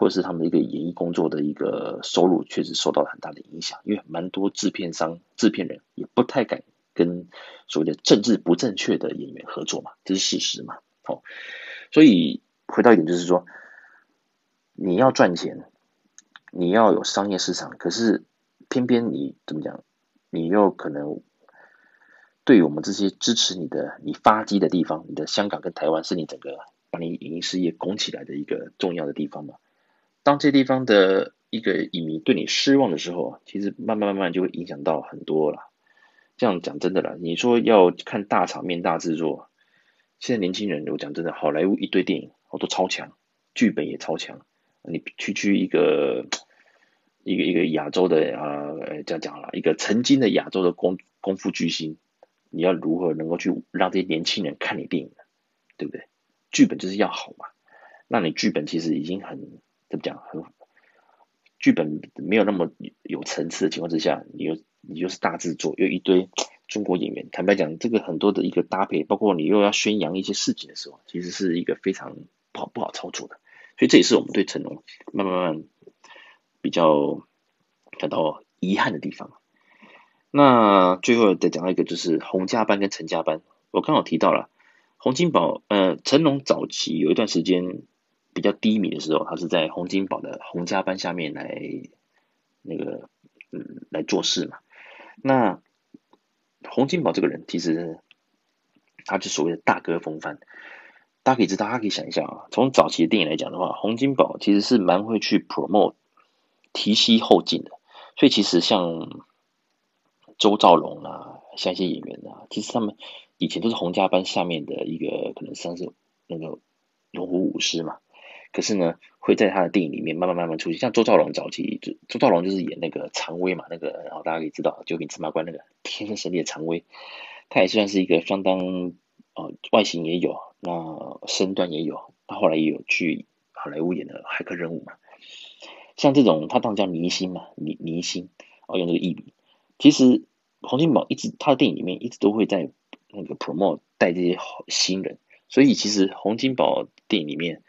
或者是他们的一个演艺工作的一个收入，确实受到了很大的影响，因为蛮多制片商、制片人也不太敢跟所谓的政治不正确的演员合作嘛，这是事实嘛。好，所以回到一点就是说，你要赚钱，你要有商业市场，可是偏偏你怎么讲，你又可能对于我们这些支持你的、你发迹的地方，你的香港跟台湾是你整个把你演艺事业拱起来的一个重要的地方嘛。当这地方的一个影迷对你失望的时候，其实慢慢慢慢就会影响到很多了。这样讲真的啦，你说要看大场面、大制作，现在年轻人，我讲真的，好莱坞一堆电影，好多超强，剧本也超强。你区区一个一个一个亚洲的啊，呃，这样讲了，一个曾经的亚洲的功功夫巨星，你要如何能够去让这些年轻人看你电影呢？对不对？剧本就是要好嘛。那你剧本其实已经很怎么讲？很剧本没有那么有层次的情况之下，你又你又是大制作，又一堆中国演员，坦白讲，这个很多的一个搭配，包括你又要宣扬一些事情的时候，其实是一个非常不好不好操作的。所以这也是我们对成龙慢慢慢比较感到遗憾的地方。那最后再讲到一个，就是洪家班跟陈家班。我刚好提到了洪金宝，呃，成龙早期有一段时间比较低迷的时候，他是在洪金宝的洪家班下面来那个嗯来做事嘛。那洪金宝这个人，其实他就所谓的大哥风范。大家可以知道，大家可以想一下啊，从早期的电影来讲的话，洪金宝其实是蛮会去 promote 提携后进的。所以其实像周兆龙啊，像一些演员啊，其实他们以前都是洪家班下面的一个，可能算是那个龙虎武师嘛。可是呢，会在他的电影里面慢慢慢慢出现。像周兆龙早期，就周兆龙就是演那个常威嘛，那个然后大家可以知道，九品芝麻官那个天生神力的常威，他也算是一个相当。哦，外形也有，那身段也有，他后来也有去好莱坞演的《骇客任务》嘛。像这种，他当叫明星嘛，明明星，哦，用这个艺名。其实洪金宝一直他的电影里面一直都会在那个 promote 带这些新人，所以其实洪金宝电影里面，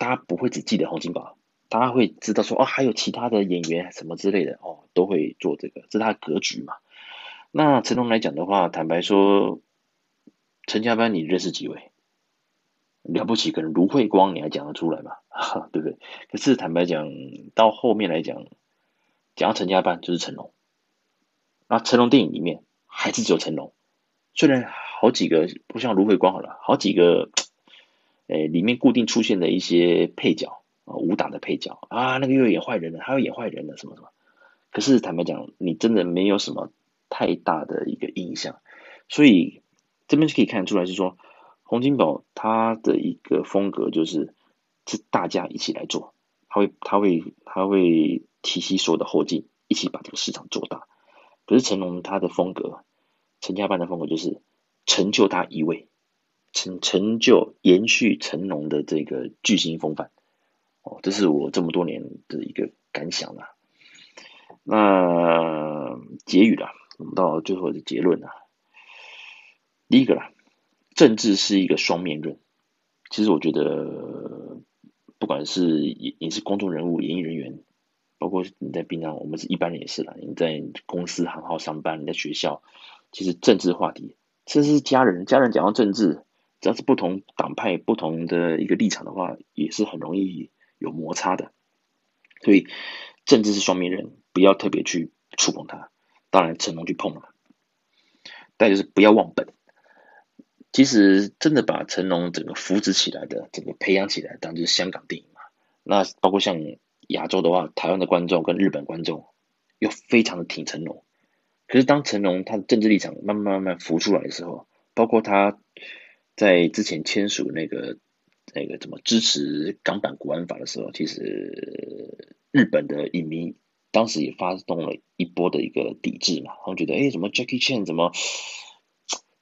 大家不会只记得洪金宝，大家会知道说哦，还有其他的演员什么之类的哦，都会做这个，这是他的格局嘛。那成龙来讲的话，坦白说。陈家班，你认识几位？了不起，可能卢慧光你还讲得出来嘛？[laughs] 对不对？可是坦白讲，到后面来讲，讲到陈家班就是成龙。那成龙电影里面还是只有成龙，虽然好几个不像卢慧光好了，好几个，诶，里面固定出现的一些配角啊，武打的配角啊，那个又演坏人了，他又演坏人了，什么什么。可是坦白讲，你真的没有什么太大的一个印象，所以。这边就可以看出来，是说洪金宝他的一个风格就是是大家一起来做，他会他会他会提携所有的后劲，一起把这个市场做大。可是成龙他的风格，陈家班的风格就是成就他一位，成成就延续成龙的这个巨星风范。哦，这是我这么多年的一个感想啦。那结语啦，我们到最后的结论了。第一个啦，政治是一个双面刃。其实我觉得，不管是你你是公众人物、演艺人员，包括你在平常，我们是一般人也是啦。你在公司行号上班，你在学校，其实政治话题，甚至是家人，家人讲到政治，只要是不同党派、不同的一个立场的话，也是很容易有摩擦的。所以，政治是双面人，不要特别去触碰它。当然，成龙去碰了，但就是不要忘本。其实真的把成龙整个扶植起来的，整个培养起来，当然就是香港电影嘛。那包括像亚洲的话，台湾的观众跟日本观众又非常的挺成龙。可是当成龙他的政治立场慢慢慢慢浮出来的时候，包括他在之前签署那个那个怎么支持港版国安法的时候，其实日本的影迷当时也发动了一波的一个抵制嘛，他们觉得哎，怎么 Jackie Chan 怎么？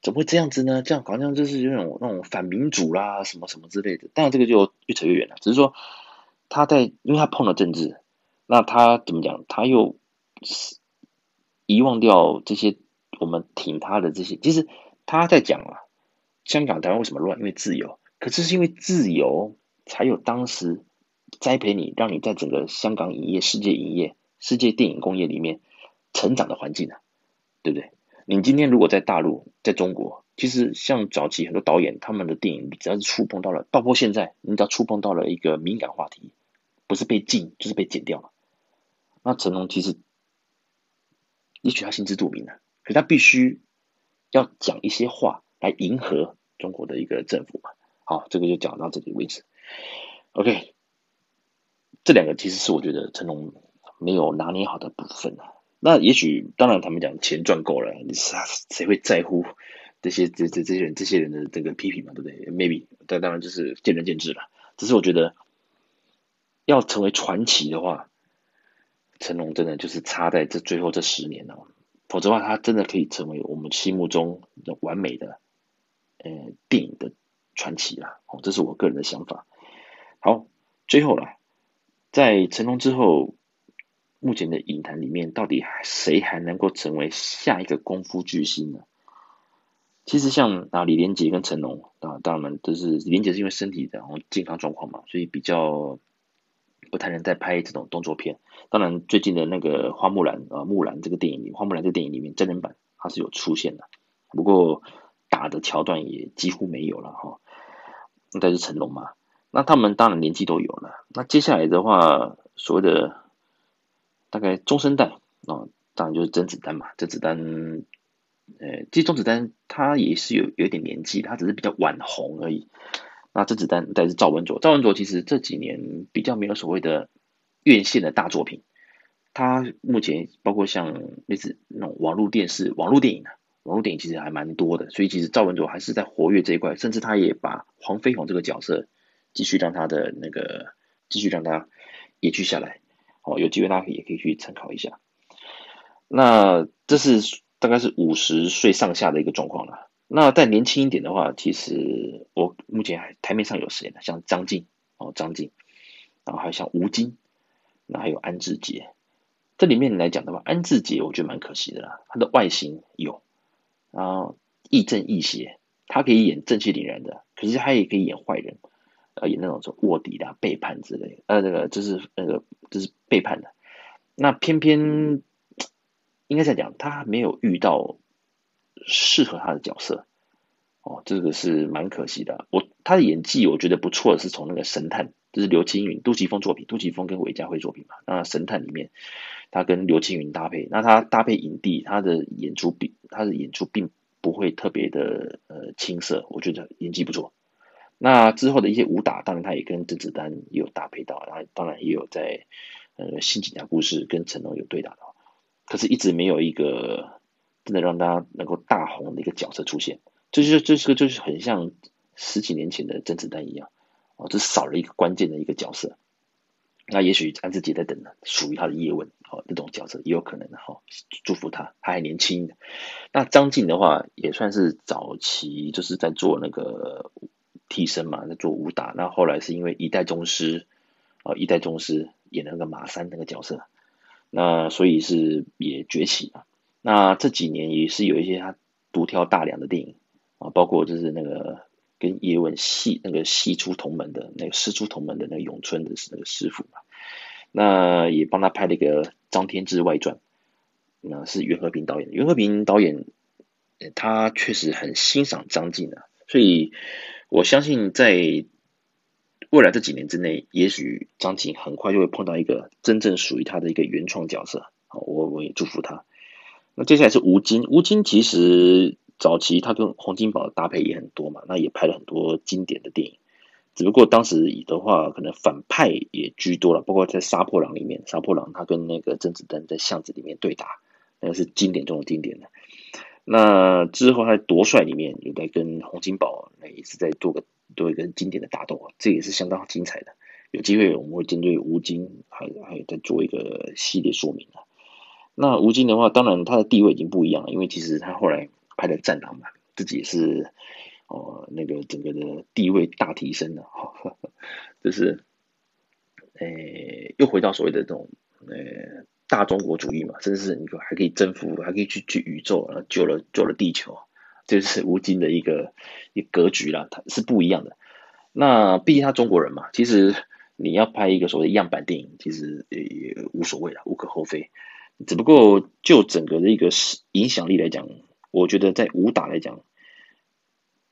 怎么会这样子呢？这样好像就是有那种那种反民主啦，什么什么之类的。但这个就越扯越远了。只是说他在，因为他碰了政治，那他怎么讲？他又遗忘掉这些我们挺他的这些。其实他在讲啊，香港台湾为什么乱？因为自由。可是是因为自由，才有当时栽培你，让你在整个香港影业、世界影业、世界电影工业里面成长的环境啊，对不对？你今天如果在大陆，在中国，其实像早期很多导演，他们的电影只要是触碰到了，包括现在，你只要触碰到了一个敏感话题，不是被禁就是被剪掉了。那成龙其实，也许他心知肚明啊，可他必须要讲一些话来迎合中国的一个政府嘛。好，这个就讲到这里为止。OK，这两个其实是我觉得成龙没有拿捏好的部分啊。那也许当然他们讲钱赚够了，你是谁会在乎这些这这这些人这些人的这个批评嘛？对不对？Maybe，但当然就是见仁见智了。只是我觉得要成为传奇的话，成龙真的就是差在这最后这十年了。否则的话，他真的可以成为我们心目中的完美的呃电影的传奇啦。哦，这是我个人的想法。好，最后了，在成龙之后，目前的影坛里面，到底谁还能够成为下一个功夫巨星呢？其实像啊李连杰跟成龙啊，当然都是李连杰是因为身体然后健康状况嘛，所以比较。不太能再拍这种动作片。当然，最近的那个花木兰啊，木兰这个电影里，花木兰这个电影里面真人版它是有出现的，不过打的桥段也几乎没有了哈。应该是成龙嘛？那他们当然年纪都有了。那接下来的话，所谓的大概中生代啊，当然就是甄子丹嘛。甄子丹，呃，其实甄子丹他也是有有点年纪，他只是比较晚红而已。那甄子丹，再是赵文卓。赵文卓其实这几年比较没有所谓的院线的大作品，他目前包括像类似那种网络电视、网络电影啊，网络电影其实还蛮多的，所以其实赵文卓还是在活跃这一块，甚至他也把黄飞鸿这个角色继续让他的那个继续让他延续下来。哦，有机会大家也可以去参考一下。那这是大概是五十岁上下的一个状况了。那再年轻一点的话，其实我目前还台面上有谁呢？像张晋哦，张晋，然后还有像吴京，那还有安志杰。这里面来讲的话，安志杰我觉得蛮可惜的啦，他的外形有，然后亦正亦邪，他可以演正气凛然的，可是他也可以演坏人，呃，演那种说卧底的背叛之类，呃，那个就是那个就是背叛的。那偏偏应该在讲，他没有遇到。适合他的角色，哦，这个是蛮可惜的。我他的演技我觉得不错的是从那个神探，是刘青云、杜琪峰作品，杜琪峰跟韦家辉作品嘛。那神探里面，他跟刘青云搭配，那他搭配影帝，他的演出并他的演出并不会特别的呃青涩，我觉得演技不错。那之后的一些武打，当然他也跟甄子丹也有搭配到，然后当然也有在呃新警察故事跟成龙有对打到，可是一直没有一个。真的让大家能够大红的一个角色出现，这就是这是个就是很像十几年前的甄子丹一样，哦，这少了一个关键的一个角色。那也许安志杰在等，属于他的叶问哦，这种角色也有可能的哈，祝福他，他还年轻。那张晋的话也算是早期就是在做那个替身嘛，在做武打。那后来是因为一代宗师啊，一代宗师演那个马三那个角色，那所以是也崛起了。那这几年也是有一些他独挑大梁的电影啊，包括就是那个跟叶问戏那个戏出同门的那个师出同门的那个咏春的那个师傅嘛，那也帮他拍了一个《张天志外传》，那是袁和平导演。袁和平导演他确实很欣赏张晋啊，所以我相信在未来这几年之内，也许张晋很快就会碰到一个真正属于他的一个原创角色。好，我我也祝福他。那接下来是吴京，吴京其实早期他跟洪金宝的搭配也很多嘛，那也拍了很多经典的电影，只不过当时以的话可能反派也居多了，包括在《杀破狼》里面，《杀破狼》他跟那个甄子丹在巷子里面对打，那个是经典中的经典的。那之后他在《夺帅》里面有在跟洪金宝那也是在做个做一个经典的打斗，这也是相当精彩的。有机会我们会针对吴京还还有再做一个系列说明啊。那吴京的话，当然他的地位已经不一样了，因为其实他后来拍的《战狼》嘛，自己也是哦，那个整个的地位大提升了，呵呵就是，诶、又回到所谓的这种诶、欸、大中国主义嘛，甚至是你还可以征服，还可以去去宇宙，然后救了救了地球，这是吴京的一个一格局啦，他是不一样的。那毕竟他中国人嘛，其实你要拍一个所谓样板电影，其实也也无所谓啦，无可厚非。只不过就整个的一个影响力来讲，我觉得在武打来讲，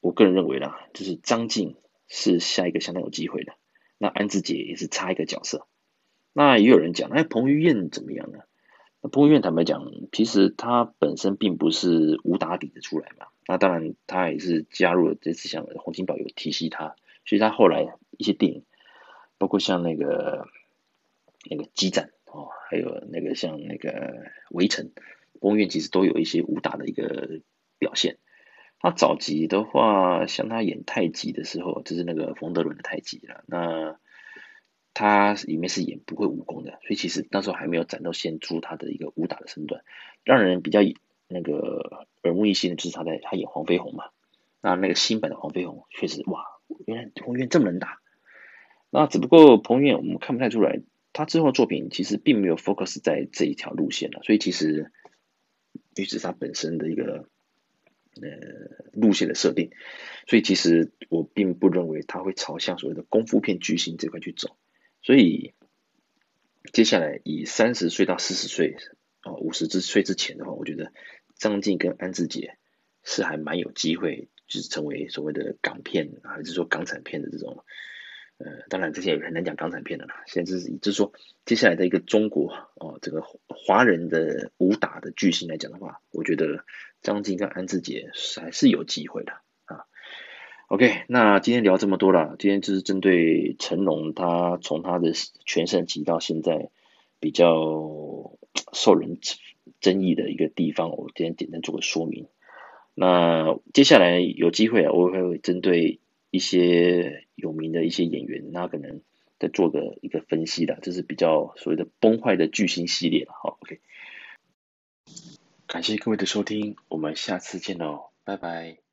我个人认为啦，就是张晋是下一个相当有机会的。那安志杰也是差一个角色。那也有人讲，那彭于晏怎么样呢？那彭于晏坦白讲，其实他本身并不是武打底子出来嘛。那当然他也是加入了这次像洪金宝有提携他，所以他后来一些电影，包括像那个那个激战哦，还有那个像那个围城，彭于晏其实都有一些武打的一个表现。他早期的话，像他演太极的时候，就是那个冯德伦的太极了。那他里面是演不会武功的，所以其实那时候还没有展露现出他的一个武打的身段。让人比较那个耳目一新的就是他在他演黄飞鸿嘛。那那个新版的黄飞鸿确实哇，原来彭于晏这么能打。那只不过彭于晏我们看不太出来，他之后作品其实并没有 focus 在这一条路线了。所以其实，于是他本身的一个。呃，路线的设定，所以其实我并不认为他会朝向所谓的功夫片巨星这块去走。所以接下来以三十岁到四十岁，哦，五十之岁之前的话，我觉得张晋跟安志杰是还蛮有机会，就是成为所谓的港片，还是说港产片的这种。呃，当然这些也很难讲港产片的啦。现在就是，就是说接下来的一个中国哦，这个华人的武打的巨星来讲的话，我觉得张晋跟安志杰还是有机会的啊。OK，那今天聊这么多了，今天就是针对成龙他从他的全盛期到现在比较受人争议的一个地方，我今天简单做个说明。那接下来有机会啊，我会针对。一些有名的一些演员，那可能在做个一个分析的，这是比较所谓的崩坏的巨星系列了。好，OK，感谢各位的收听，我们下次见喽，拜拜。